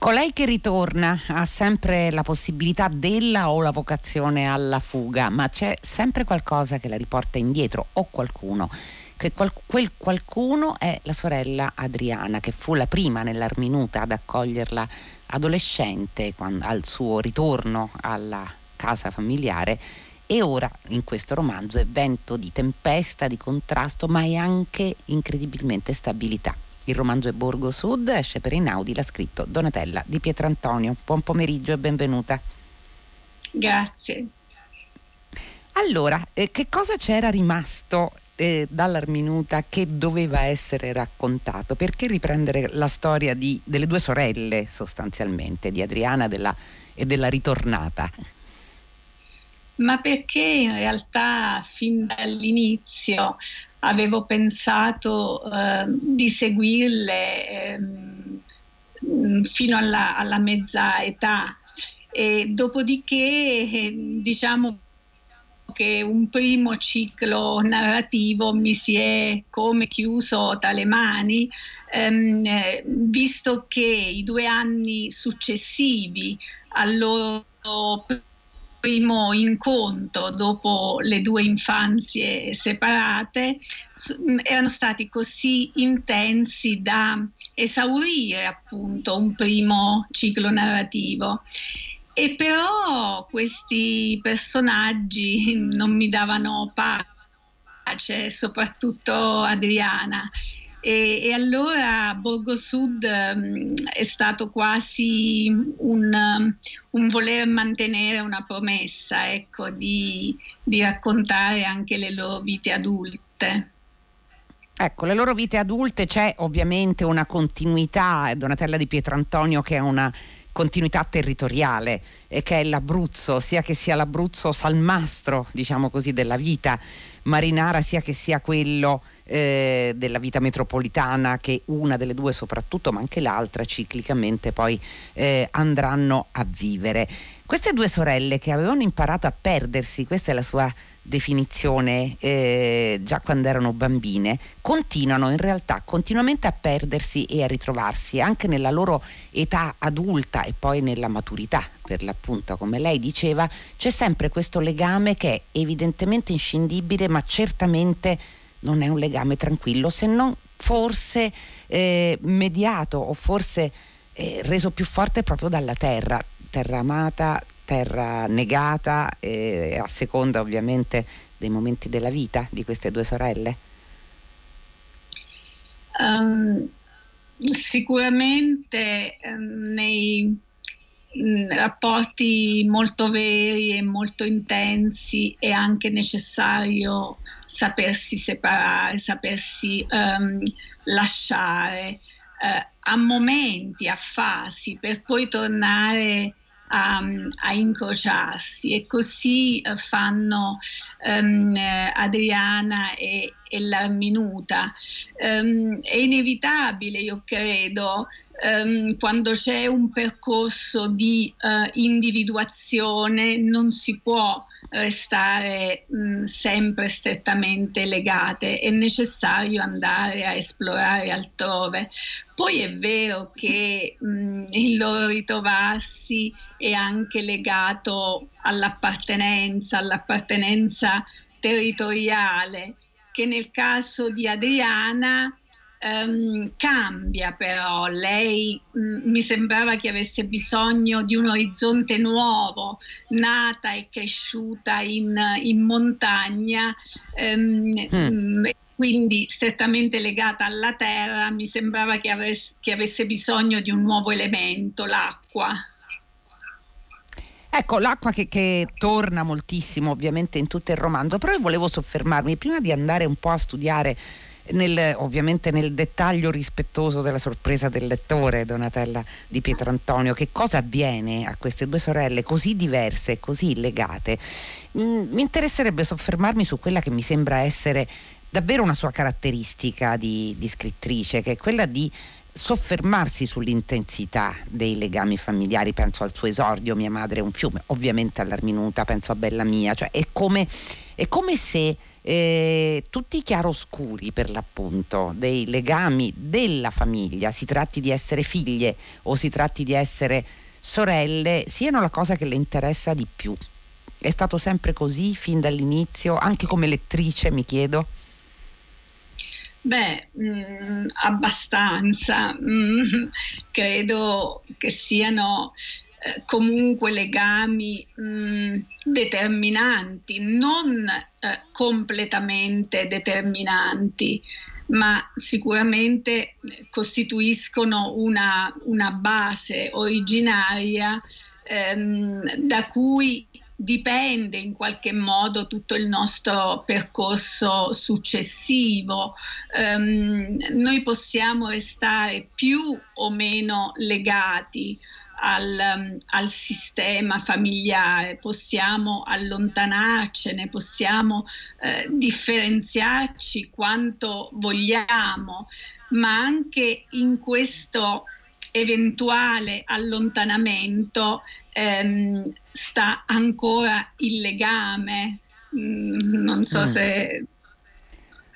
Colei che ritorna ha sempre la possibilità della o la vocazione alla fuga, ma c'è sempre qualcosa che la riporta indietro o qualcuno. Che qual- quel qualcuno è la sorella Adriana, che fu la prima nell'Arminuta ad accoglierla adolescente quando, al suo ritorno alla casa familiare e ora in questo romanzo è vento di tempesta, di contrasto, ma è anche incredibilmente stabilità. Il romanzo è Borgo Sud, esce per Inaudi, l'ha scritto Donatella di Pietrantonio. Buon pomeriggio e benvenuta. Grazie. Allora, eh, che cosa c'era rimasto eh, dall'Arminuta che doveva essere raccontato? Perché riprendere la storia di, delle due sorelle sostanzialmente, di Adriana della, e della ritornata? Ma perché in realtà fin dall'inizio avevo pensato eh, di seguirle eh, fino alla, alla, mezza età. E dopodiché eh, diciamo che un primo ciclo narrativo mi si è come chiuso tra le mani, ehm, visto che i due anni successivi al loro primo incontro dopo le due infanzie separate erano stati così intensi da esaurire appunto un primo ciclo narrativo. E però questi personaggi non mi davano pace, soprattutto Adriana. E, e, allora Borgo Sud um, è stato quasi un, um, un, voler mantenere una promessa, ecco, di, di raccontare anche le loro vite adulte. Ecco, le loro vite adulte c'è ovviamente una continuità, Donatella di Pietrantonio che è una continuità territoriale e che è l'Abruzzo, sia che sia l'Abruzzo salmastro, diciamo così, della vita marinara, sia che sia quello eh, della vita metropolitana che una delle due soprattutto, ma anche l'altra ciclicamente poi eh, andranno a vivere. Queste due sorelle che avevano imparato a perdersi, questa è la sua definizione eh, già quando erano bambine, continuano in realtà continuamente a perdersi e a ritrovarsi anche nella loro età adulta e poi nella maturità, per l'appunto, come lei diceva, c'è sempre questo legame che è evidentemente inscindibile, ma certamente non è un legame tranquillo, se non forse eh, mediato o forse eh, reso più forte proprio dalla terra, terra amata, terra negata, eh, a seconda ovviamente dei momenti della vita di queste due sorelle? Um, sicuramente um, nei Mm, rapporti molto veri e molto intensi è anche necessario sapersi separare, sapersi um, lasciare uh, a momenti, a fasi, per poi tornare a, a incrociarsi e così uh, fanno um, Adriana e, e l'Arminuta. Um, è inevitabile, io credo, um, quando c'è un percorso di uh, individuazione non si può restare mh, sempre strettamente legate, è necessario andare a esplorare altrove. Poi è vero che mh, il loro ritrovarsi è anche legato all'appartenenza, all'appartenenza territoriale, che nel caso di Adriana Um, cambia però, lei mh, mm, mi sembrava che avesse bisogno di un orizzonte nuovo, nata e cresciuta in, in montagna, um, mm. quindi strettamente legata alla terra, mi sembrava che, avesse, che avesse bisogno di un nuovo elemento, l'acqua. Ecco, l'acqua che, che, torna moltissimo ovviamente in tutto il romanzo, però io volevo soffermarmi, prima di andare un po' a studiare nel, ovviamente nel dettaglio rispettoso della sorpresa del lettore, Donatella di Pietrantonio, che cosa avviene a queste due sorelle così diverse e così legate? Mm, mi interesserebbe soffermarmi su quella che mi sembra essere davvero una sua caratteristica di, di scrittrice, che è quella di soffermarsi sull'intensità dei legami familiari, penso al suo esordio, mia madre è un fiume, ovviamente all'Arminuta, penso a Bella Mia, cioè è come, è come se eh, tutti chiaroscuri per l'appunto dei legami della famiglia, si tratti di essere figlie o si tratti di essere sorelle, siano la cosa che le interessa di più. È stato sempre così fin dall'inizio, anche come lettrice mi chiedo? Beh, mh, mm, abbastanza. Mm, credo che siano comunque legami mh, determinanti, non eh, completamente determinanti, ma sicuramente costituiscono una, una base originaria ehm, da cui dipende in qualche modo tutto il nostro percorso successivo. Um, noi possiamo restare più o meno legati al, al, sistema familiare, possiamo allontanarcene, possiamo eh, differenziarci quanto vogliamo, ma anche in questo eventuale allontanamento ehm, sta ancora il legame. Mm, non so mm. se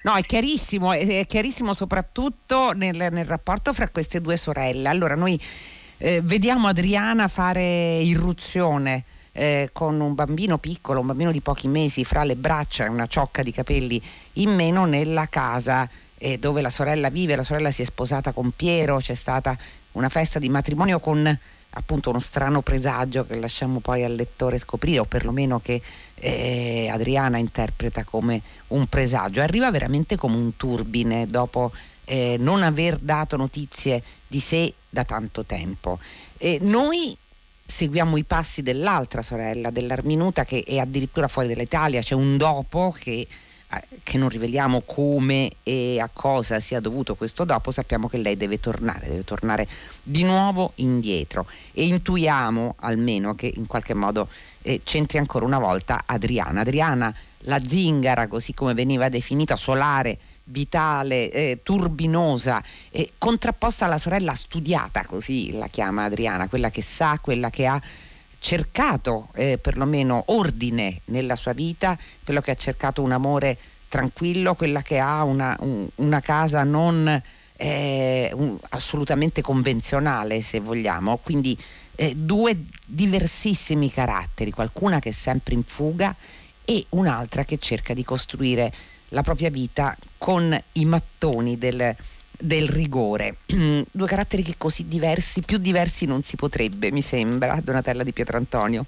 No, è chiarissimo, è chiarissimo soprattutto nel, nel, rapporto fra queste due sorelle. Allora, noi eh, vediamo Adriana fare irruzione eh, con un bambino piccolo, un bambino di pochi mesi, fra le braccia e una ciocca di capelli in meno nella casa eh, dove la sorella vive. La sorella si è sposata con Piero, c'è stata una festa di matrimonio con appunto uno strano presagio che lasciamo poi al lettore scoprire o perlomeno che eh, Adriana interpreta come un presagio. Arriva veramente come un turbine dopo eh, non aver dato notizie di sé da tanto tempo. E noi seguiamo i passi dell'altra sorella, dell'Arminuta che è addirittura fuori dall'Italia, c'è un dopo che che non riveliamo come e a cosa sia dovuto questo dopo, sappiamo che lei deve tornare, deve tornare di nuovo indietro e intuiamo almeno che in qualche modo eh, c'entri ancora una volta Adriana. Adriana, la zingara, così come veniva definita, solare, vitale, eh, turbinosa, eh, contrapposta alla sorella studiata, così la chiama Adriana, quella che sa, quella che ha cercato eh, perlomeno ordine nella sua vita, quello che ha cercato un amore tranquillo, quella che ha una, un, una casa non eh, un, assolutamente convenzionale se vogliamo, quindi eh, due diversissimi caratteri, qualcuna che è sempre in fuga e un'altra che cerca di costruire la propria vita con i mattoni del, del rigore. Due caratteri che così diversi, più diversi non si potrebbe, mi sembra, Donatella di Pietrantonio.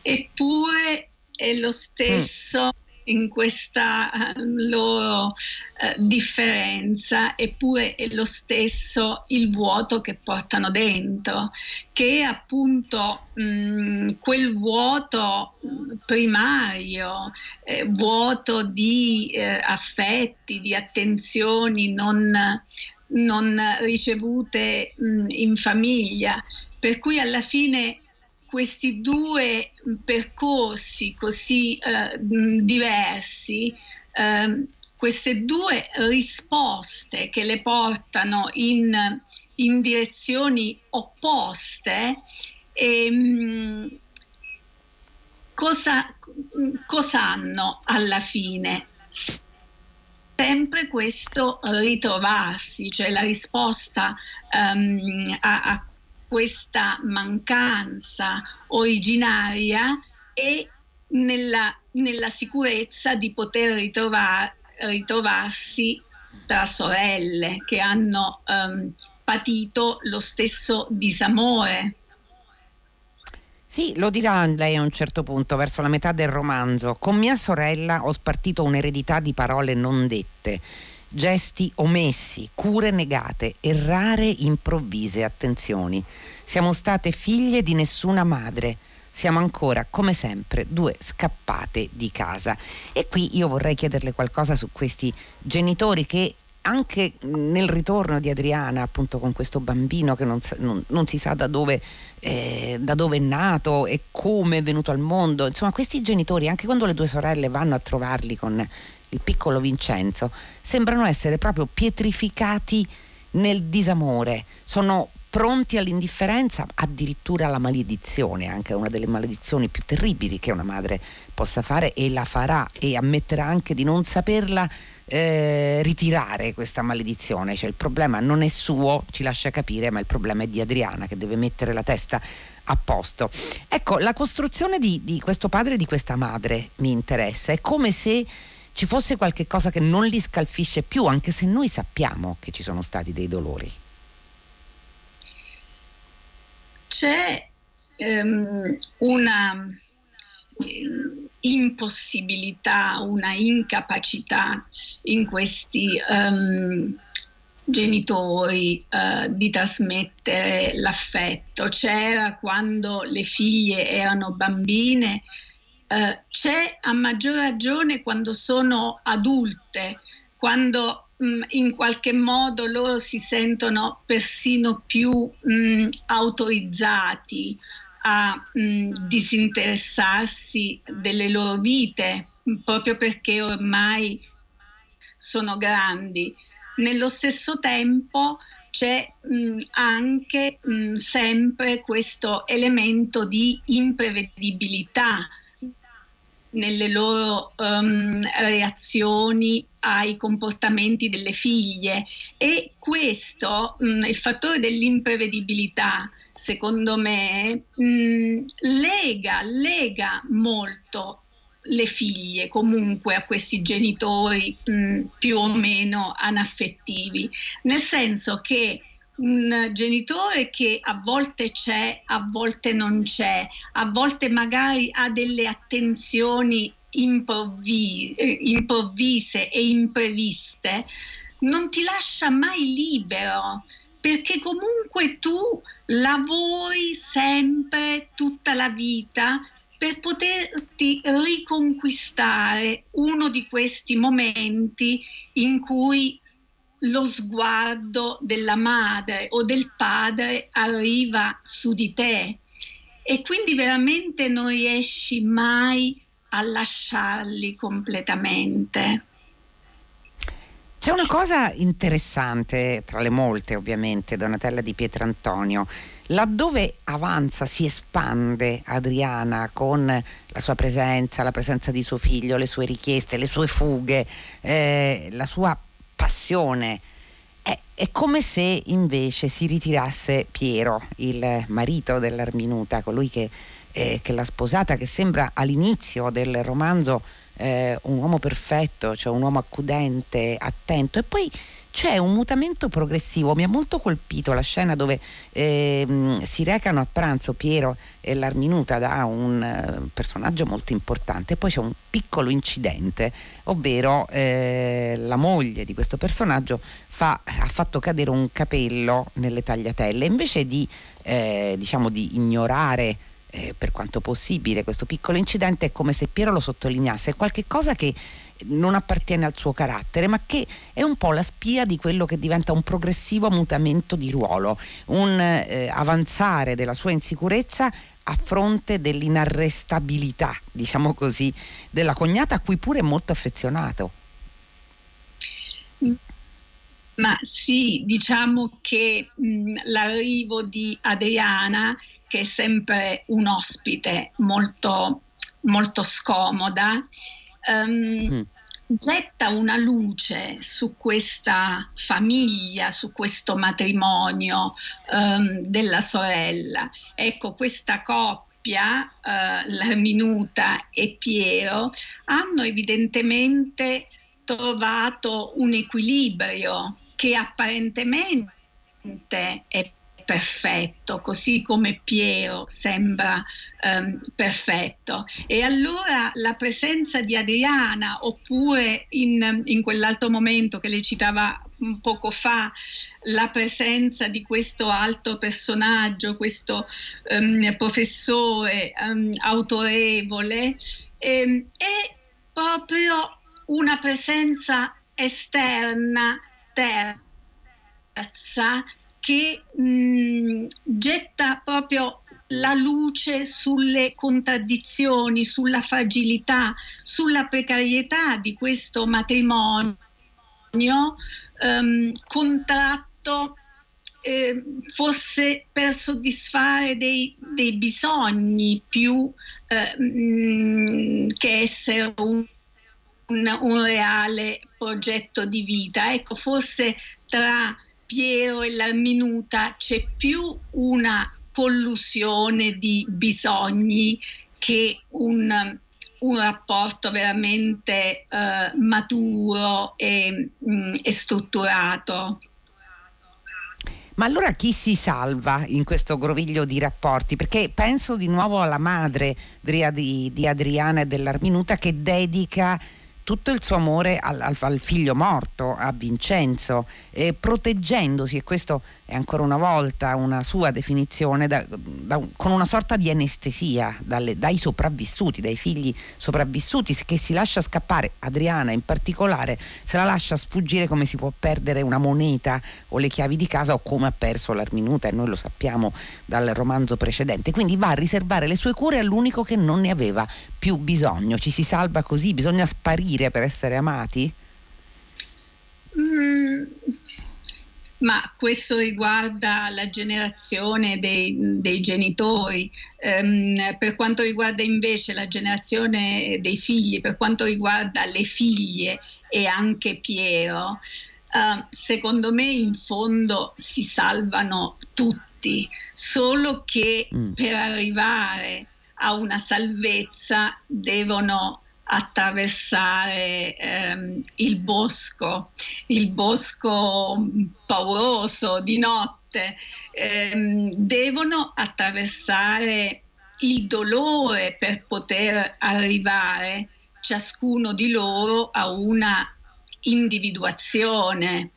Eppure è lo stesso. In questa eh, loro eh, differenza, eppure è lo stesso il vuoto che portano dentro, che è appunto mh, mm, quel vuoto mm, primario, eh, vuoto di eh, affetti, di attenzioni non, non ricevute mh, mm, in famiglia, per cui alla fine questi due percorsi così eh, diversi, eh, queste due risposte che le portano in, in direzioni opposte, ehm, cosa, cosa hanno alla fine? sempre questo ritrovarsi, cioè la risposta um, a, a, questa mancanza originaria e nella, nella sicurezza di poter ritrovar, ritrovarsi tra sorelle che hanno um, patito lo stesso disamore. Sì, lo dirà lei a un certo punto, verso la metà del romanzo. Con mia sorella ho spartito un'eredità di parole non dette gesti omessi, cure negate e rare improvvise attenzioni. Siamo state figlie di nessuna madre. Siamo ancora, come sempre, due scappate di casa. E qui io vorrei chiederle qualcosa su questi genitori che anche nel ritorno di Adriana, appunto con questo bambino che non, non, non si sa da dove, eh, da dove, è nato e come è venuto al mondo, insomma questi genitori, anche quando le due sorelle vanno a trovarli con il piccolo Vincenzo, sembrano essere proprio pietrificati nel disamore, sono pronti all'indifferenza, addirittura alla maledizione, anche una delle maledizioni più terribili che una madre possa fare e la farà e ammetterà anche di non saperla eh, ritirare questa maledizione, cioè il problema non è suo, ci lascia capire, ma il problema è di Adriana che deve mettere la testa a posto. Ecco, la costruzione di, di questo padre e di questa madre mi interessa, è come se ci fosse qualche cosa che non li scalfisce più, anche se noi sappiamo che ci sono stati dei dolori. C'è um, una impossibilità, una incapacità in questi um, genitori uh, di trasmettere l'affetto. C'era quando le figlie erano bambine, uh, c'è a maggior ragione quando sono adulte, quando um, in qualche modo loro si sentono persino più um, autorizzati a mh, disinteressarsi delle loro vite proprio perché ormai sono grandi. Nello stesso tempo c'è mh, anche mh, sempre questo elemento di imprevedibilità nelle loro um, reazioni ai comportamenti delle figlie e questo, il fattore dell'imprevedibilità, secondo me, mh, lega, lega molto le figlie comunque a questi genitori mh, più o meno anaffettivi, nel senso che un genitore che a volte c'è, a volte non c'è, a volte magari ha delle attenzioni improvvise, improvvise e impreviste, non ti lascia mai libero perché comunque tu lavori sempre tutta la vita per poterti riconquistare uno di questi momenti in cui lo sguardo della madre o del padre arriva su di te e quindi veramente non riesci mai a lasciarli completamente. C'è una cosa interessante, tra le molte ovviamente, Donatella di Pietrantonio, laddove avanza, si espande Adriana con la sua presenza, la presenza di suo figlio, le sue richieste, le sue fughe, eh, la sua passione. È, è, come se invece si ritirasse Piero, il marito dell'Arminuta, colui che, eh, che l'ha sposata, che sembra all'inizio del romanzo eh, un uomo perfetto, cioè un uomo accudente, attento e poi c'è un mutamento progressivo. Mi ha molto colpito la scena dove eh, si recano a pranzo Piero e l'Arminuta da un eh, personaggio molto importante. Poi c'è un piccolo incidente, ovvero eh, la moglie di questo personaggio fa, ha fatto cadere un capello nelle tagliatelle. Invece di, eh, diciamo, di ignorare eh, per quanto possibile questo piccolo incidente è come se Piero lo sottolineasse, è qualcosa che non appartiene al suo carattere, ma che è un po' la spia di quello che diventa un progressivo mutamento di ruolo, un eh, avanzare della sua insicurezza a fronte dell'inarrestabilità, diciamo così, della cognata a cui pure è molto affezionato. Ma sì, diciamo che mh, l'arrivo di Adriana che è sempre un ospite molto, molto scomoda, um, mm. getta una luce su questa famiglia, su questo matrimonio um, della sorella. Ecco, questa coppia, la Minuta e Piero, hanno evidentemente trovato un equilibrio che apparentemente è perfetto, così come Piero sembra um, perfetto. E allora la presenza di Adriana, oppure in, in quell'altro momento che lei citava poco fa, la presenza di questo alto personaggio, questo um, professore um, autorevole, ehm, è proprio una presenza esterna, terza, che mh, mm, getta proprio la luce sulle contraddizioni, sulla fragilità, sulla precarietà di questo matrimonio um, contratto eh, forse per soddisfare dei, dei bisogni più eh, mm, che essere un, un, un, reale progetto di vita. Ecco, forse tra Piero e la minuta c'è più una collusione di bisogni che un, un rapporto veramente eh, maturo e, mh, mm, e strutturato. Ma allora chi si salva in questo groviglio di rapporti? Perché penso di nuovo alla madre di, di Adriana e dell'Arminuta che dedica tutto il suo amore al, al, al figlio morto, a Vincenzo, eh, proteggendosi, e questo è ancora una volta una sua definizione, da, da, con una sorta di anestesia dalle, dai sopravvissuti, dai figli sopravvissuti, che si lascia scappare, Adriana in particolare, se la lascia sfuggire come si può perdere una moneta o le chiavi di casa o come ha perso l'Arminuta e noi lo sappiamo dal romanzo precedente. Quindi va a riservare le sue cure all'unico che non ne aveva più bisogno. Ci si salva così? Bisogna sparire per essere amati? Mm ma questo riguarda la generazione dei, dei genitori. Um, per quanto riguarda invece la generazione dei figli, per quanto riguarda le figlie e anche Piero, uh, secondo me in fondo si salvano tutti, solo che mm. per arrivare a una salvezza devono attraversare ehm, il bosco, il bosco pauroso di notte, ehm, devono attraversare il dolore per poter arrivare ciascuno di loro a una individuazione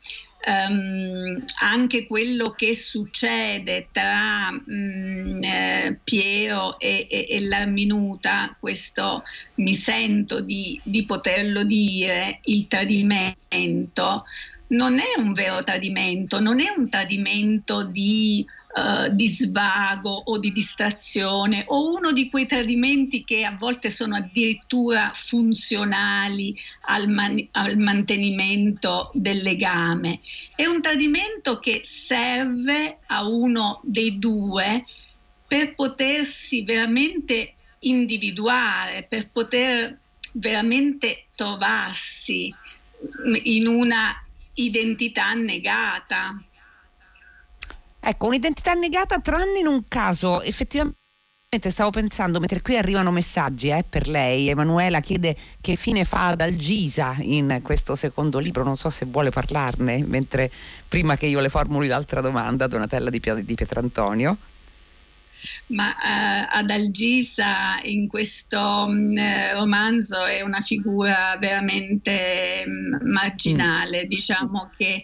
um, anche quello che succede tra um, eh, Piero e, e, e, la minuta, questo mi sento di, di poterlo dire, il tradimento, non è un vero tradimento, non è un tradimento di uh, di svago o di distrazione o uno di quei tradimenti che a volte sono addirittura funzionali al, man- al mantenimento del legame. È un tradimento che serve a uno dei due per potersi veramente individuare, per poter veramente trovarsi in una identità negata. Ecco, un'identità negata tranne in un caso. Effettivamente stavo pensando, mentre qui arrivano messaggi eh, per lei, Emanuela chiede che fine fa ad Algisa in questo secondo libro, non so se vuole parlarne, mentre prima che io le formuli l'altra domanda, Donatella di, di Pietrantonio. Ma eh, ad Algisa in questo mh, mm, romanzo è una figura veramente mh, mm, marginale, mm. diciamo che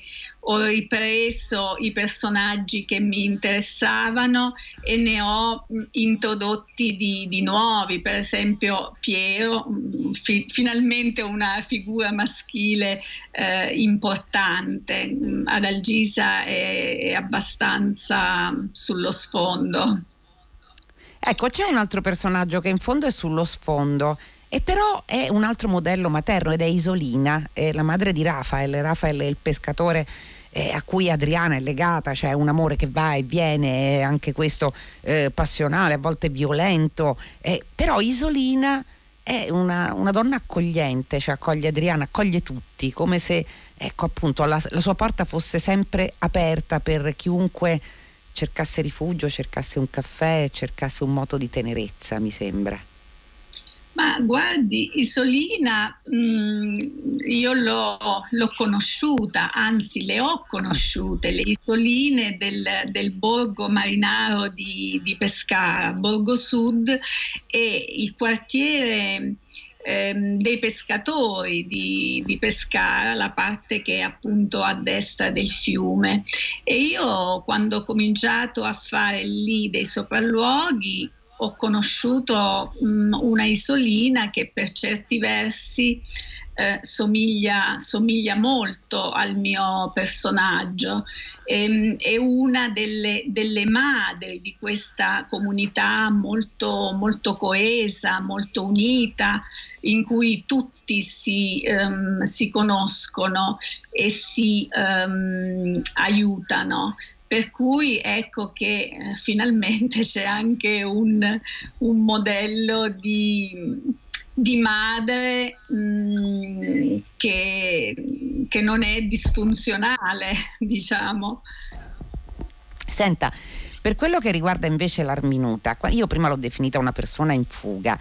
ho ripreso i personaggi che mi interessavano e ne ho introdotti di, di, nuovi, per esempio Piero, fi- finalmente una figura maschile eh, importante, ad Algisa è, è abbastanza sullo sfondo. Ecco, c'è un altro personaggio che in fondo è sullo sfondo. E però è un altro modello materno ed è Isolina, è la madre di Rafael. Rafael è il pescatore eh, a cui Adriana è legata, cioè un amore che va e viene, anche questo eh, passionale, a volte violento. Eh, però Isolina è una, una, donna accogliente, cioè accoglie Adriana, accoglie tutti, come se ecco, appunto, la, la sua porta fosse sempre aperta per chiunque cercasse rifugio, cercasse un caffè, cercasse un moto di tenerezza, mi sembra. Ma guardi, Isolina mh, mm, io l'ho, l'ho, conosciuta, anzi le ho conosciute, le isoline del, del borgo marinaro di, di Pescara, Borgo Sud e il quartiere ehm, dei pescatori di, di, Pescara, la parte che è appunto a destra del fiume. E io quando ho cominciato a fare lì dei sopralluoghi ho conosciuto mh, una isolina che per certi versi eh, somiglia, somiglia, molto al mio personaggio. E, ehm, è una delle, delle, madri di questa comunità molto, molto coesa, molto unita, in cui tutti si, um, si conoscono e si um, aiutano Per cui ecco che eh, finalmente c'è anche un, un modello di, di madre mh, mm, che, che non è disfunzionale, diciamo. Senta, per quello che riguarda invece l'Arminuta, io prima l'ho definita una persona in fuga,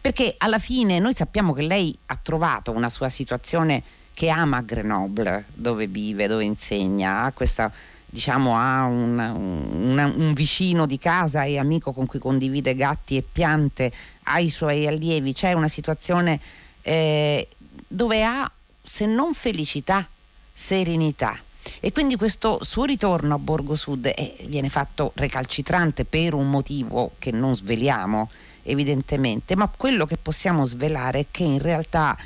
perché alla fine noi sappiamo che lei ha trovato una sua situazione che ama Grenoble, dove vive, dove insegna, ha questa diciamo ha un, un, un, vicino di casa e amico con cui condivide gatti e piante, ha i suoi allievi, c'è una situazione eh, dove ha se non felicità, serenità. E quindi questo suo ritorno a Borgo Sud eh, viene fatto recalcitrante per un motivo che non sveliamo evidentemente, ma quello che possiamo svelare è che in realtà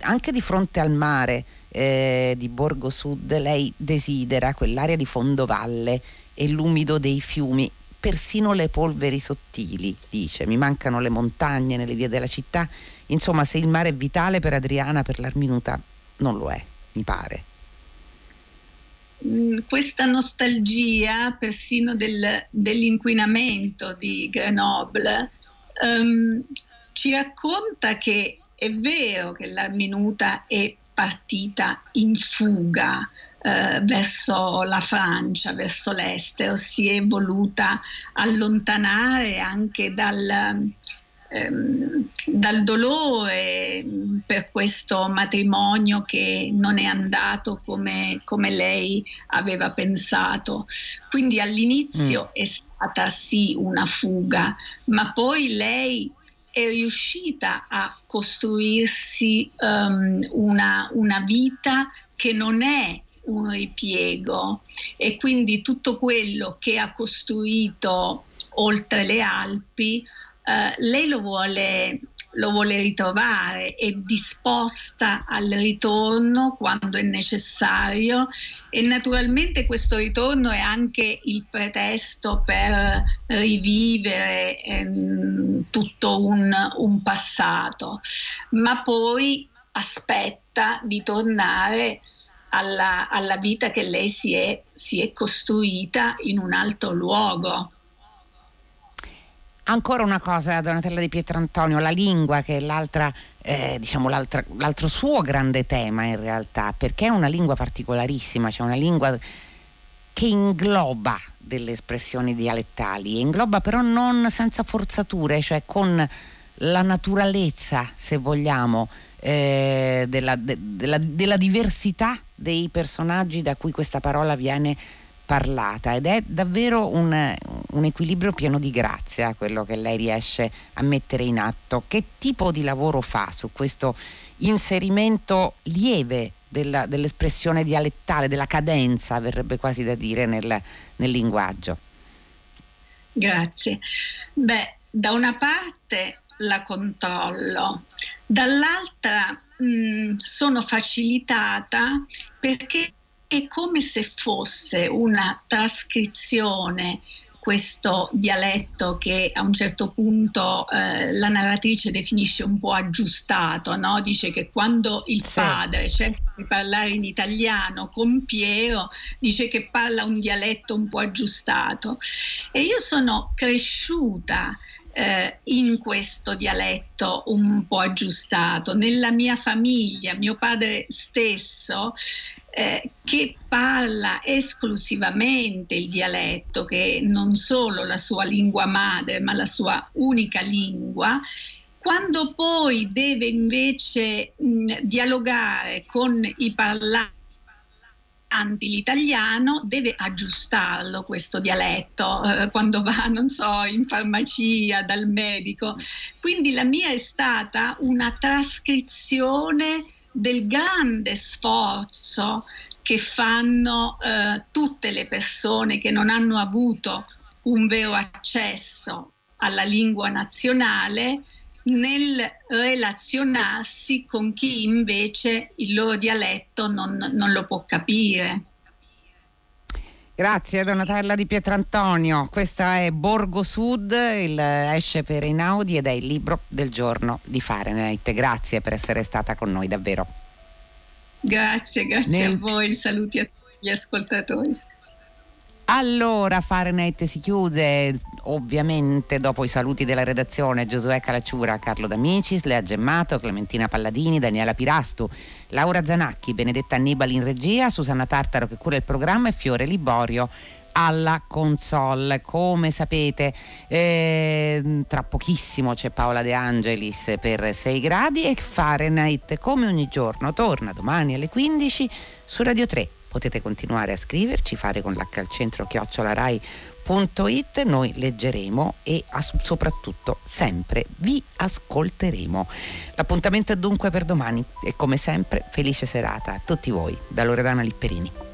anche di fronte al mare eh, di Borgo Sud lei desidera quell'area di fondovalle e l'umido dei fiumi, persino le polveri sottili, dice, mi mancano le montagne nelle vie della città, insomma se il mare è vitale per Adriana, per l'Arminuta non lo è, mi pare. Mm, questa nostalgia persino del, dell'inquinamento di Grenoble um, ci racconta che è vero che la minuta è partita in fuga eh, verso la Francia, verso l'estero, si è voluta allontanare anche dal, ehm, dal dolore per questo matrimonio che non è andato come, come lei aveva pensato. Quindi all'inizio mm. è stata sì una fuga, ma poi lei è riuscita a costruirsi um, una, una vita che non è un ripiego. E quindi tutto quello che ha costruito oltre le Alpi, eh, lei lo vuole lo vuole ritrovare, è disposta al ritorno quando è necessario e naturalmente questo ritorno è anche il pretesto per rivivere ehm, tutto un, un passato, ma poi aspetta di tornare alla, alla, vita che lei si è, si è costruita in un altro luogo. Ancora una cosa, Donatella di Pietrantonio, la lingua che è l'altra, eh, diciamo l'altro suo grande tema in realtà, perché è una lingua particolarissima, cioè una lingua che ingloba delle espressioni dialettali, ingloba però non senza forzature, cioè con la naturalezza, se vogliamo, eh, della, de, della, della diversità dei personaggi da cui questa parola viene parlata ed è davvero un, un, equilibrio pieno di grazia quello che lei riesce a mettere in atto. Che tipo di lavoro fa su questo inserimento lieve della, dell'espressione dialettale, della cadenza, verrebbe quasi da dire, nel, nel linguaggio? Grazie. Beh, da una parte la controllo, dall'altra mh, mm, sono facilitata perché è come se fosse una trascrizione questo dialetto che a un certo punto eh, la narratrice definisce un po' aggiustato, no? dice che quando il sì. padre cerca di parlare in italiano con Piero, dice che parla un dialetto un po' aggiustato. E io sono cresciuta eh, in questo dialetto un po' aggiustato. Nella mia famiglia, mio padre stesso eh, che parla esclusivamente il dialetto, che è non solo la sua lingua madre, ma la sua unica lingua, quando poi deve invece mh, dialogare con i parlanti l'italiano deve aggiustarlo questo dialetto eh, quando va, non so, in farmacia dal medico. Quindi la mia è stata una trascrizione del grande sforzo che fanno eh, tutte le persone che non hanno avuto un vero accesso alla lingua nazionale nel relazionarsi con chi invece il loro dialetto non, non lo può capire. Grazie Donatella di Pietrantonio, questa è Borgo Sud, il, esce per Inaudi ed è il libro del giorno di Fahrenheit. Grazie per essere stata con noi davvero. Grazie, grazie Nel... a voi, saluti a tutti gli ascoltatori. Allora Fahrenheit si chiude ovviamente dopo i saluti della redazione Giosuè Calacciura, Carlo D'Amicis, Lea Gemmato, Clementina Palladini, Daniela Pirastu, Laura Zanacchi, Benedetta Annibali in regia, Susanna Tartaro che cura il programma e Fiore Liborio alla console. Come sapete, eh, tra pochissimo c'è Paola De Angelis per 6 gradi e Fahrenheit come ogni giorno torna domani alle 15 su Radio 3 potete continuare a scriverci, fare con l'H al centro chiocciolarai.it, noi leggeremo e soprattutto sempre vi ascolteremo. L'appuntamento è dunque per domani e come sempre felice serata a tutti voi da Loredana Lipperini.